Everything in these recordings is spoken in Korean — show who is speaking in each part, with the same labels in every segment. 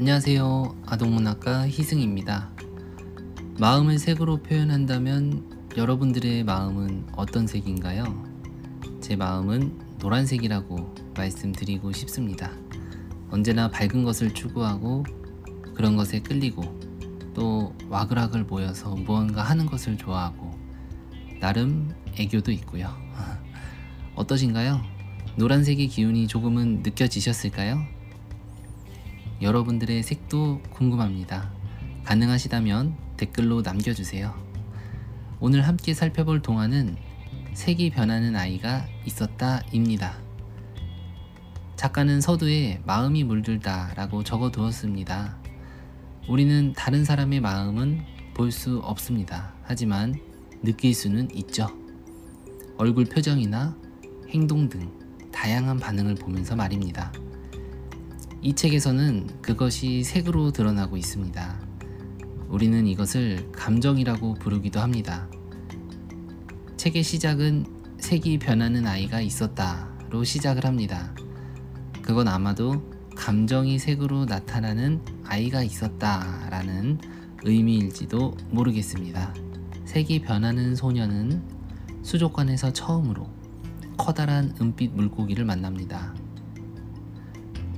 Speaker 1: 안녕하세요. 아동문학가 희승입니다. 마음을 색으로 표현한다면 여러분들의 마음은 어떤 색인가요? 제 마음은 노란색이라고 말씀드리고 싶습니다. 언제나 밝은 것을 추구하고 그런 것에 끌리고 또 와글와글 모여서 무언가 하는 것을 좋아하고 나름 애교도 있고요. 어떠신가요? 노란색의 기운이 조금은 느껴지셨을까요? 여러분들의 색도 궁금합니다. 가능하시다면 댓글로 남겨주세요. 오늘 함께 살펴볼 동화는 색이 변하는 아이가 있었다입니다. 작가는 서두에 마음이 물들다 라고 적어 두었습니다. 우리는 다른 사람의 마음은 볼 수 없습니다. 하지만 느낄 수는 있죠. 얼굴 표정이나 행동 등 다양한 반응을 보면서 말입니다. 이 책에서는 그것이 색으로 드러나고 있습니다. 우리는 이것을 감정이라고 부르기도 합니다. 책의 시작은 색이 변하는 아이가 있었다로 시작을 합니다. 그건 아마도 감정이 색으로 나타나는 아이가 있었다라는 의미일지도 모르겠습니다. 색이 변하는 소녀는 수족관에서 처음으로 커다란 은빛 물고기를 만납니다.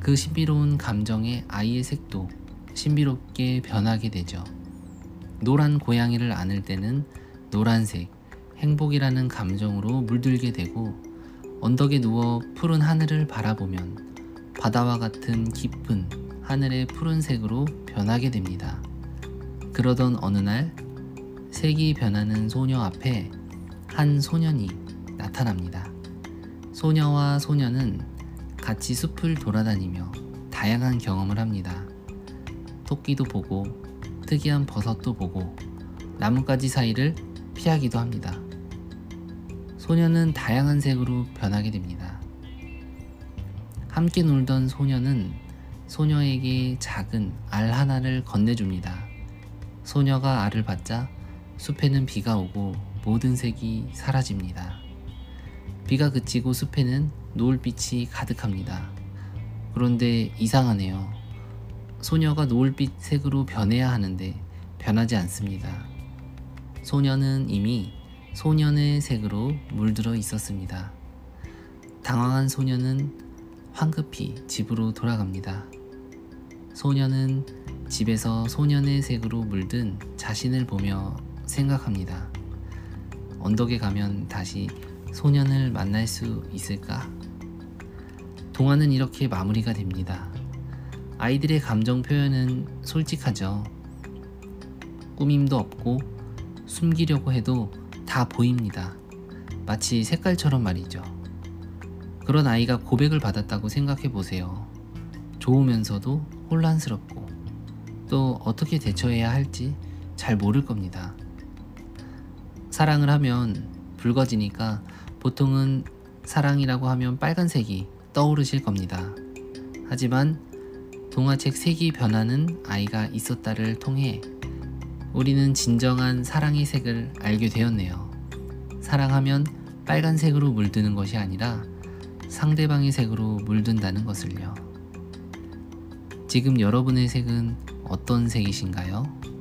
Speaker 1: 그 신비로운 감정에 아이의 색도 신비롭게 변하게 되죠. 노란 고양이를 안을 때는 노란색, 행복이라는 감정으로 물들게 되고 언덕에 누워 푸른 하늘을 바라보면 바다와 같은 깊은 하늘의 푸른색으로 변하게 됩니다. 그러던 어느 날 색이 변하는 소녀 앞에 한 소년이 나타납니다. 소녀와 소녀는 같이 숲을 돌아다니며 다양한 경험을 합니다. 토끼도 보고 특이한 버섯도 보고 나뭇가지 사이를 피하기도 합니다. 소녀는 다양한 색으로 변하게 됩니다. 함께 놀던 소녀는 소녀에게 작은 알 하나를 건네줍니다. 소녀가 알을 받자 숲에는 비가 오고 모든 색이 사라집니다. 비가 그치고 숲에는 노을빛이 가득합니다. 그런데 이상하네요. 소녀가 노을빛 색으로 변해야 하는데 변하지 않습니다. 소녀는 이미 소년의 색으로 물들어 있었습니다. 당황한 소녀는 황급히 집으로 돌아갑니다. 소녀는 집에서 소년의 색으로 물든 자신을 보며 생각합니다. 언덕에 가면 다시 소년을 만날 수 있을까? 동화는 이렇게 마무리가 됩니다. 아이들의 감정 표현은 솔직하죠. 꾸밈도 없고 숨기려고 해도 다 보입니다. 마치 색깔처럼 말이죠. 그런 아이가 고백을 받았다고 생각해 보세요. 좋으면서도 혼란스럽고 또 어떻게 대처해야 할지 잘 모를 겁니다. 사랑을 하면 붉어지니까 보통은 사랑이라고 하면 빨간색이 떠오르실 겁니다. 하지만 동화책 색이 변하는 아이가 있었다를 통해 우리는 진정한 사랑의 색을 알게 되었네요. 사랑하면 빨간색으로 물드는 것이 아니라 상대방의 색으로 물든다는 것을요. 지금 여러분의 색은 어떤 색이신가요?